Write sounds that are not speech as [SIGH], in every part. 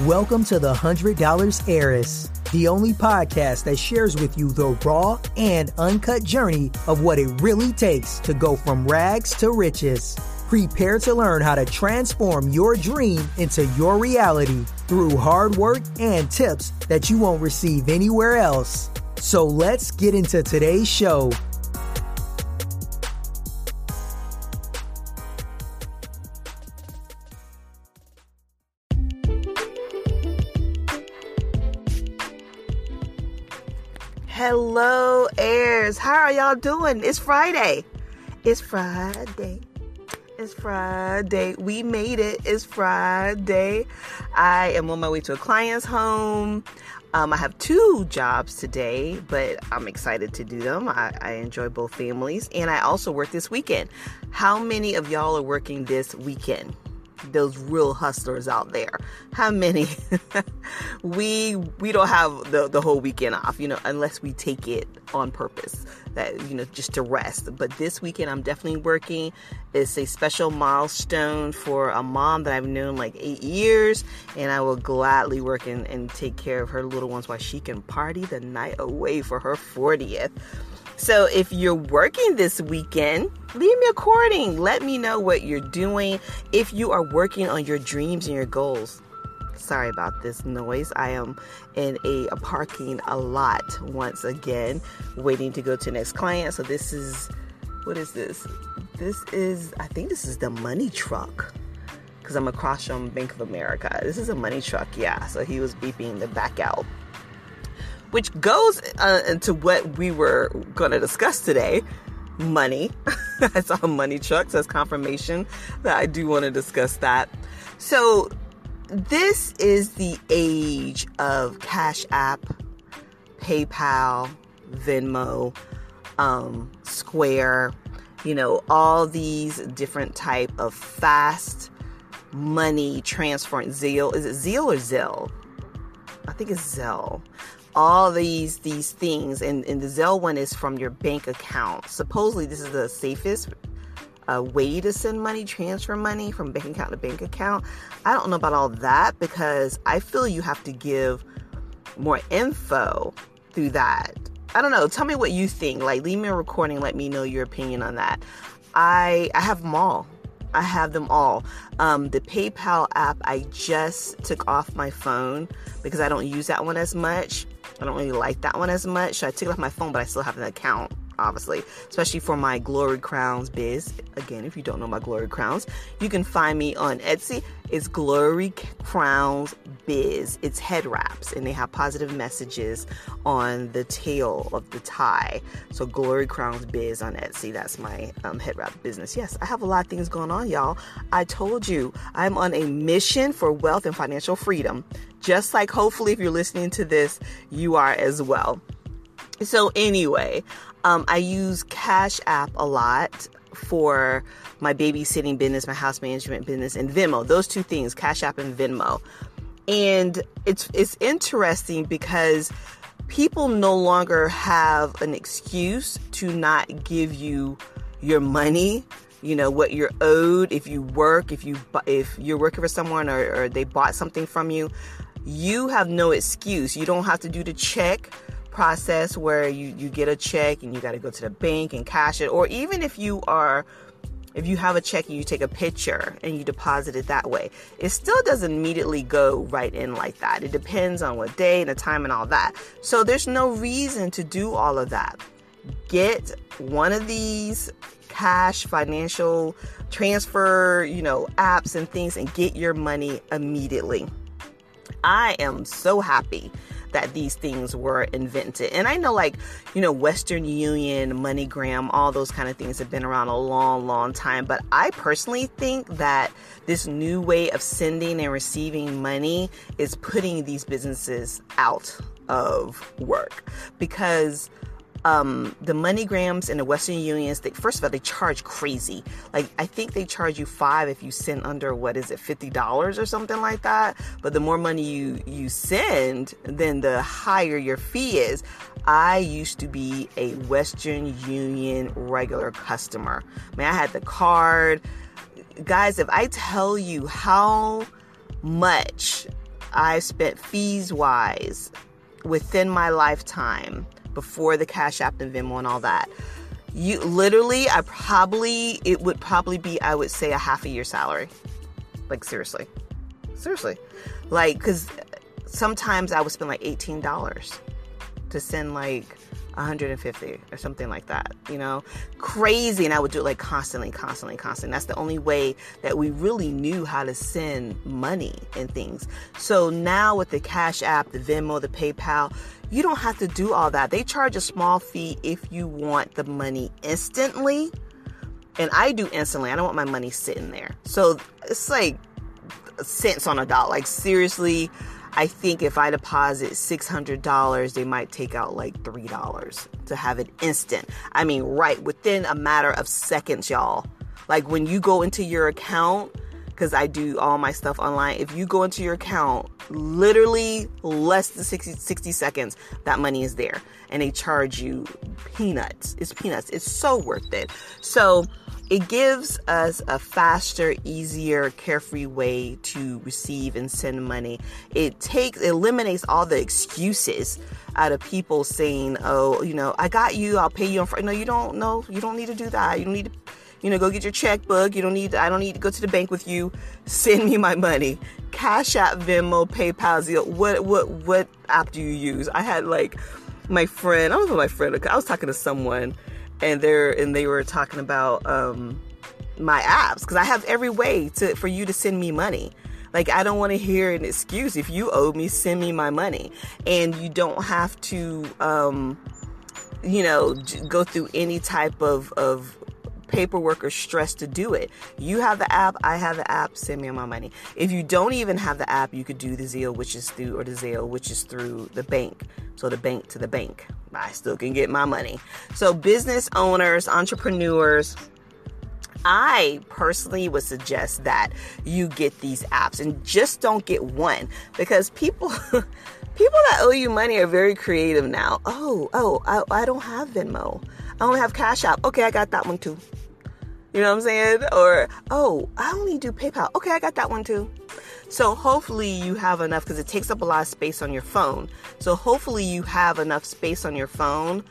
Welcome to the $100 Heiress, the only podcast that shares with you the raw and uncut journey of what it really takes to go from rags to riches. Prepare to learn how to transform your dream into your reality through hard work and tips that you won't receive anywhere else. So let's get into today's show. Hello, heirs. How are y'all doing? It's Friday. It's Friday. It's Friday. We made it. It's Friday. I am on my way to a client's home. Um, I have two jobs today, but I'm excited to do them. I, I enjoy both families, and I also work this weekend. How many of y'all are working this weekend? Those real hustlers out there. How many? [LAUGHS] we we don't have the the whole weekend off, you know, unless we take it on purpose. That you know, just to rest. But this weekend, I'm definitely working. It's a special milestone for a mom that I've known like eight years, and I will gladly work and, and take care of her little ones while she can party the night away for her 40th. So if you're working this weekend, leave me a recording. Let me know what you're doing if you are working on your dreams and your goals. Sorry about this noise. I am in a, a parking a lot once again, waiting to go to next client. So this is what is this? This is I think this is the money truck because I'm across from Bank of America. This is a money truck, yeah. So he was beeping the back out which goes uh, into what we were going to discuss today money. [LAUGHS] [LAUGHS] I saw money trucks as confirmation that I do want to discuss that. So, this is the age of Cash App, PayPal, Venmo, um, Square, you know, all these different type of fast money transfer. Zelle, is it Zelle or Zelle? I think it's Zelle all these these things and, and the Zelle one is from your bank account. Supposedly this is the safest uh, way to send money, transfer money from bank account to bank account. I don't know about all that because I feel you have to give more info through that. I don't know. Tell me what you think. Like leave me a recording, let me know your opinion on that. I I have them all. I have them all. Um, the PayPal app I just took off my phone because I don't use that one as much. I don't really like that one as much. So I took it off my phone, but I still have an account obviously, especially for my Glory Crowns biz. Again, if you don't know my Glory Crowns, you can find me on Etsy. It's Glory Crowns Biz. It's head wraps, and they have positive messages on the tail of the tie. So Glory Crowns Biz on Etsy. That's my um, head wrap business. Yes, I have a lot of things going on, y'all. I told you I'm on a mission for wealth and financial freedom. Just like hopefully, if you're listening to this, you are as well. So anyway, um, I use Cash App a lot for my babysitting business, my house management business, and Venmo. Those two things, Cash App and Venmo. And it's it's interesting because people no longer have an excuse to not give you your money you know what you're owed if you work if you if you're working for someone or, or they bought something from you you have no excuse you don't have to do the check process where you, you get a check and you got to go to the bank and cash it. Or even if you are, if you have a check and you take a picture and you deposit it that way, it still doesn't immediately go right in like that. It depends on what day and the time and all that. So there's no reason to do all of that. Get one of these cash financial transfer, you know, apps and things and get your money immediately. I am so happy that these things were invented. And I know, like, you know, Western Union, MoneyGram, all those kind of things have been around a long, long time. But I personally think that this new way of sending and receiving money is putting these businesses out of work because um, the MoneyGrams and the Western Unions, they, first of all, they charge crazy. Like, I think they charge you five if you send under, what is it, $50 or something like that. But the more money you, you send, then the higher your fee is. I used to be a Western Union regular customer. I mean, I had the card. Guys, if I tell you how much I spent fees wise within my lifetime before the Cash App and Venmo and all that. You literally, I probably, it would probably be, I would say, a half a year salary. Like, seriously. Seriously. Like, because sometimes I would spend like $18 to send like 150 or something like that, you know? Crazy. And I would do it like constantly, constantly, constantly. That's the only way that we really knew how to send money and things. So now with the Cash App, the Venmo, the PayPal, you don't have to do all that. They charge a small fee if you want the money instantly. And I do instantly. I don't want my money sitting there. So it's like cents on a dollar. Like seriously, I think if I deposit $600, they might take out like $3 to have it instant. I mean, right within a matter of seconds, y'all. Like when you go into your account, because I do all my stuff online, if you go into your account, literally less than 60, 60 seconds, that money is there. And they charge you peanuts. It's peanuts. It's so worth it. So, it gives us a faster, easier, carefree way to receive and send money. It takes, eliminates all the excuses out of people saying, "Oh, you know, I got you. I'll pay you on Friday." No, you don't. No, you don't need to do that. You don't need to, you know, go get your checkbook. You don't need. I don't need to go to the bank with you. Send me my money. Cash App, Venmo, PayPal, Zelle. What what what app do you use? I had like my friend. I don't know my friend. I was talking to someone and they're and they were talking about um, my apps because I have every way to for you to send me money. Like I don't want to hear an excuse. If you owe me, send me my money, and you don't have to, um, you know, go through any type of of paperwork or stress to do it. You have the app, I have the app, send me my money. If you don't even have the app, you could do the Zelle, which is through, or the Zelle, which is through the bank. So the bank to the bank. I still can get my money. So business owners, entrepreneurs, I personally would suggest that you get these apps and just don't get one because people [LAUGHS] people that owe you money are very creative now. Oh, oh, I, I don't have Venmo. I only have Cash App. Okay, I got that one too. You know what I'm saying? Or, oh, I only do PayPal. Okay, I got that one too. So hopefully you have enough because it takes up a lot of space on your phone. So hopefully you have enough space on your phone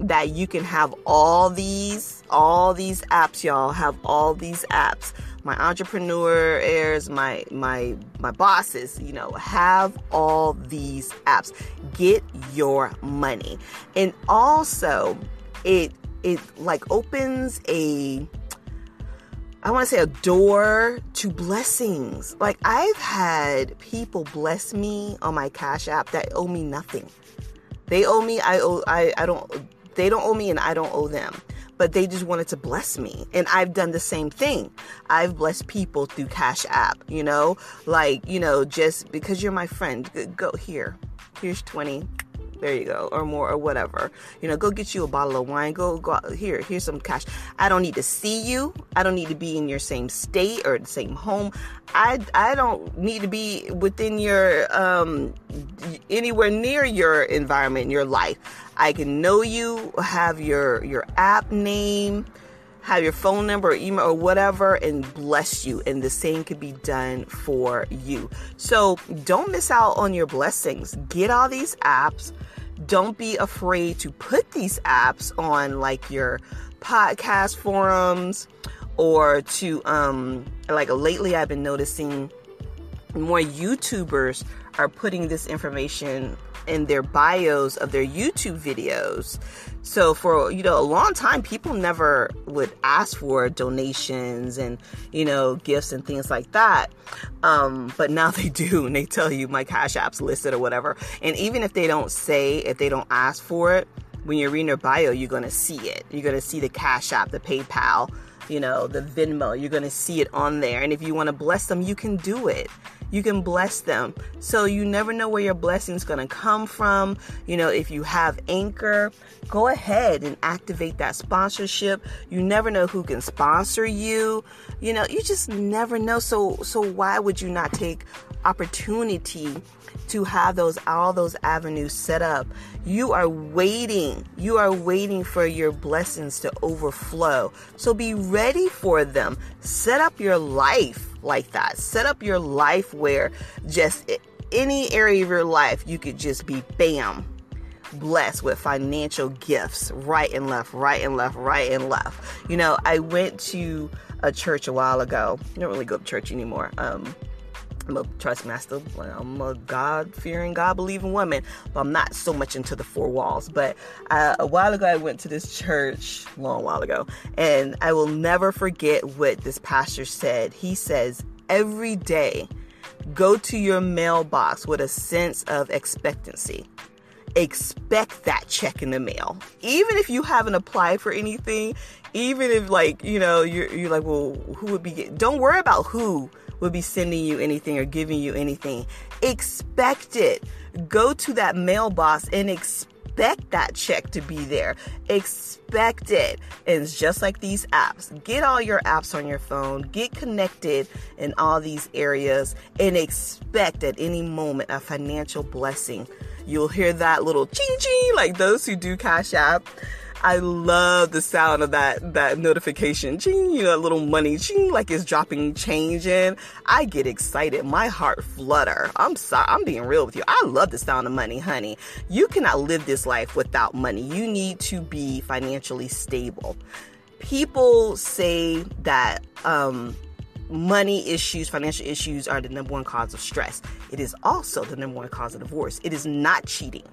that you can have all these all these apps y'all have all these apps my entrepreneur heirs my my my bosses you know have all these apps get your money and also it it like opens a I want to say a door to blessings. Like I've had people bless me on my Cash App that owe me nothing. They owe me, I owe I I don't they don't owe me and I don't owe them. But they just wanted to bless me. And I've done the same thing. I've blessed people through Cash App, you know? Like, you know, just because you're my friend, go here. Here's 20 there you go, or more, or whatever. You know, go get you a bottle of wine. Go, go out, here. Here's some cash. I don't need to see you. I don't need to be in your same state or the same home. I I don't need to be within your um anywhere near your environment, your life. I can know you, have your your app name have your phone number or email or whatever and bless you. And the same could be done for you. So don't miss out on your blessings. Get all these apps. Don't be afraid to put these apps on like your podcast forums or to um like lately I've been noticing more YouTubers are putting this information in their bios of their YouTube videos. So for you know a long time people never would ask for donations and you know gifts and things like that. Um, but now they do and they tell you my cash app's listed or whatever. And even if they don't say if they don't ask for it, when you're reading their bio, you're gonna see it. You're gonna see the cash app, the PayPal, you know, the Venmo. You're gonna see it on there. And if you want to bless them, you can do it you can bless them. So you never know where your blessing's going to come from. You know, if you have Anchor, go ahead and activate that sponsorship. You never know who can sponsor you. You know, you just never know. So so why would you not take opportunity to have those all those avenues set up. You are waiting. You are waiting for your blessings to overflow. So be ready for them. Set up your life like that. Set up your life where just any area of your life, you could just be bam, blessed with financial gifts right and left, right and left, right and left. You know, I went to a church a while ago. I don't really go to church anymore. Um, I'm a trust master. I'm a God fearing, God believing woman, but I'm not so much into the four walls. But a while ago, I went to this church, long while ago, and I will never forget what this pastor said. He says, Every day, go to your mailbox with a sense of expectancy expect that check in the mail. Even if you haven't applied for anything, even if like, you know, you're, you're like, well, who would be, don't worry about who would be sending you anything or giving you anything. Expect it. Go to that mailbox and expect that check to be there. Expect it. And it's just like these apps. Get all your apps on your phone, get connected in all these areas, and expect at any moment a financial blessing. You'll hear that little ching ching, like those who do Cash App. I love the sound of that that notification, ching, you know, a little money, ching, like it's dropping change in. I get excited, my heart flutter. I'm sorry, I'm being real with you. I love the sound of money, honey. You cannot live this life without money. You need to be financially stable. People say that um, money issues, financial issues are the number one cause of stress. It is also the number one cause of divorce. It is not cheating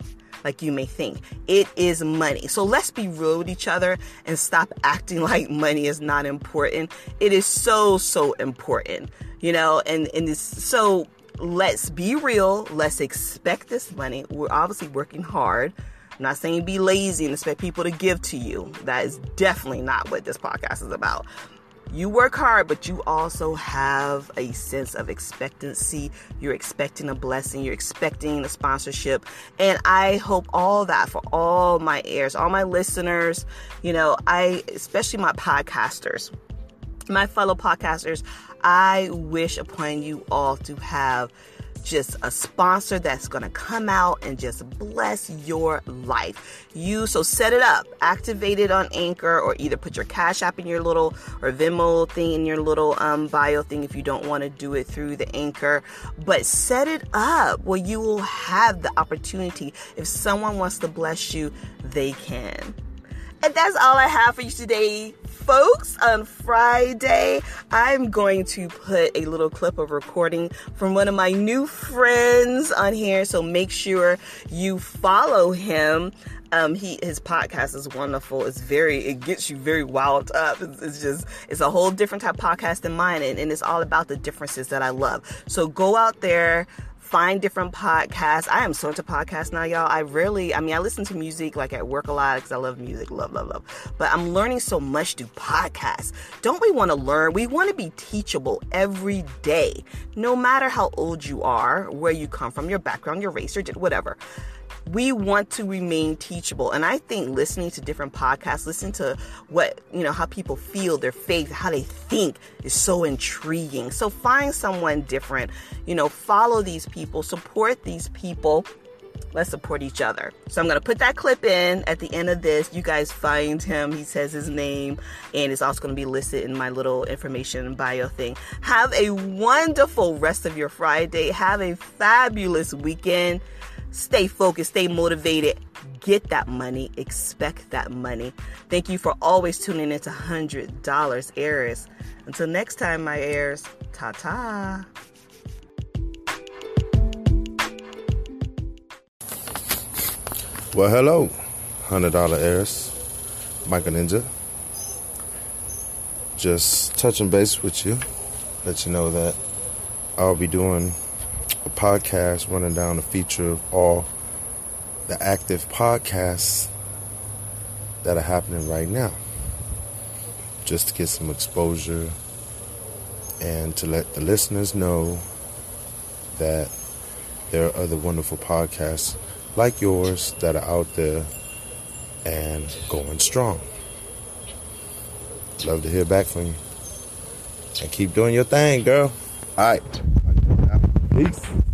like you may think. It is money. So let's be real with each other and stop acting [LAUGHS] like money is not important. It is so, so important, you know, and, and it's so let's be real. Let's expect this money. We're obviously working hard. I'm not saying be lazy and expect people to give to you. That is definitely not what this podcast is about you work hard, but you also have a sense of expectancy. You're expecting a blessing, you're expecting a sponsorship. And I hope all that for all my heirs, all my listeners, you know, I, especially my podcasters, my fellow podcasters, I wish upon you all to have just a sponsor that's going to come out and just bless your life. You so set it up, activate it on Anchor, or either put your Cash App in your little or Venmo thing in your little um, bio thing if you don't want to do it through the Anchor. But set it up where you will have the opportunity. If someone wants to bless you, they can. And that's all I have for you today, folks. On Friday, I'm going to put a little clip of recording from one of my new friends on here. So make sure you follow him. Um, he his podcast is wonderful. It's very it gets you very wild up. It's, it's, just it's a whole different type podcast than mine, and, and it's all about the differences that I love. So go out there, find different podcasts. I am so into podcasts now, y'all. I really, I mean, I listen to music like at work a lot because I love music, love, love, love. But I'm learning so much through podcasts. Don't we want to learn? We want to be teachable every day, no matter how old you are, where you come from, your background, your race, or whatever we want to remain teachable. And I think listening to different podcasts, listening to what, you know, how people feel, their faith, how they think is so intriguing. So find someone different, you know, follow these people, support these people. Let's support each other. So I'm going to put that clip in at the end of this. You guys find him. He says his name and it's also going to be listed in my little information bio thing. Have a wonderful rest of your Friday. Have a fabulous weekend. Stay focused, stay motivated, get that money, expect that money. Thank you for always tuning into $100 Heirs. Until next time, my heirs, ta ta. Well, hello, $100 Heirs, Michael Ninja. Just touching base with you, let you know that I'll be doing a podcast running down the feature of all the active podcasts that are happening right now. Just to get some exposure and to let the listeners know that there are other wonderful podcasts like yours that are out there and going strong. Love to hear back from you. And keep doing your thing, girl. All right. Peace.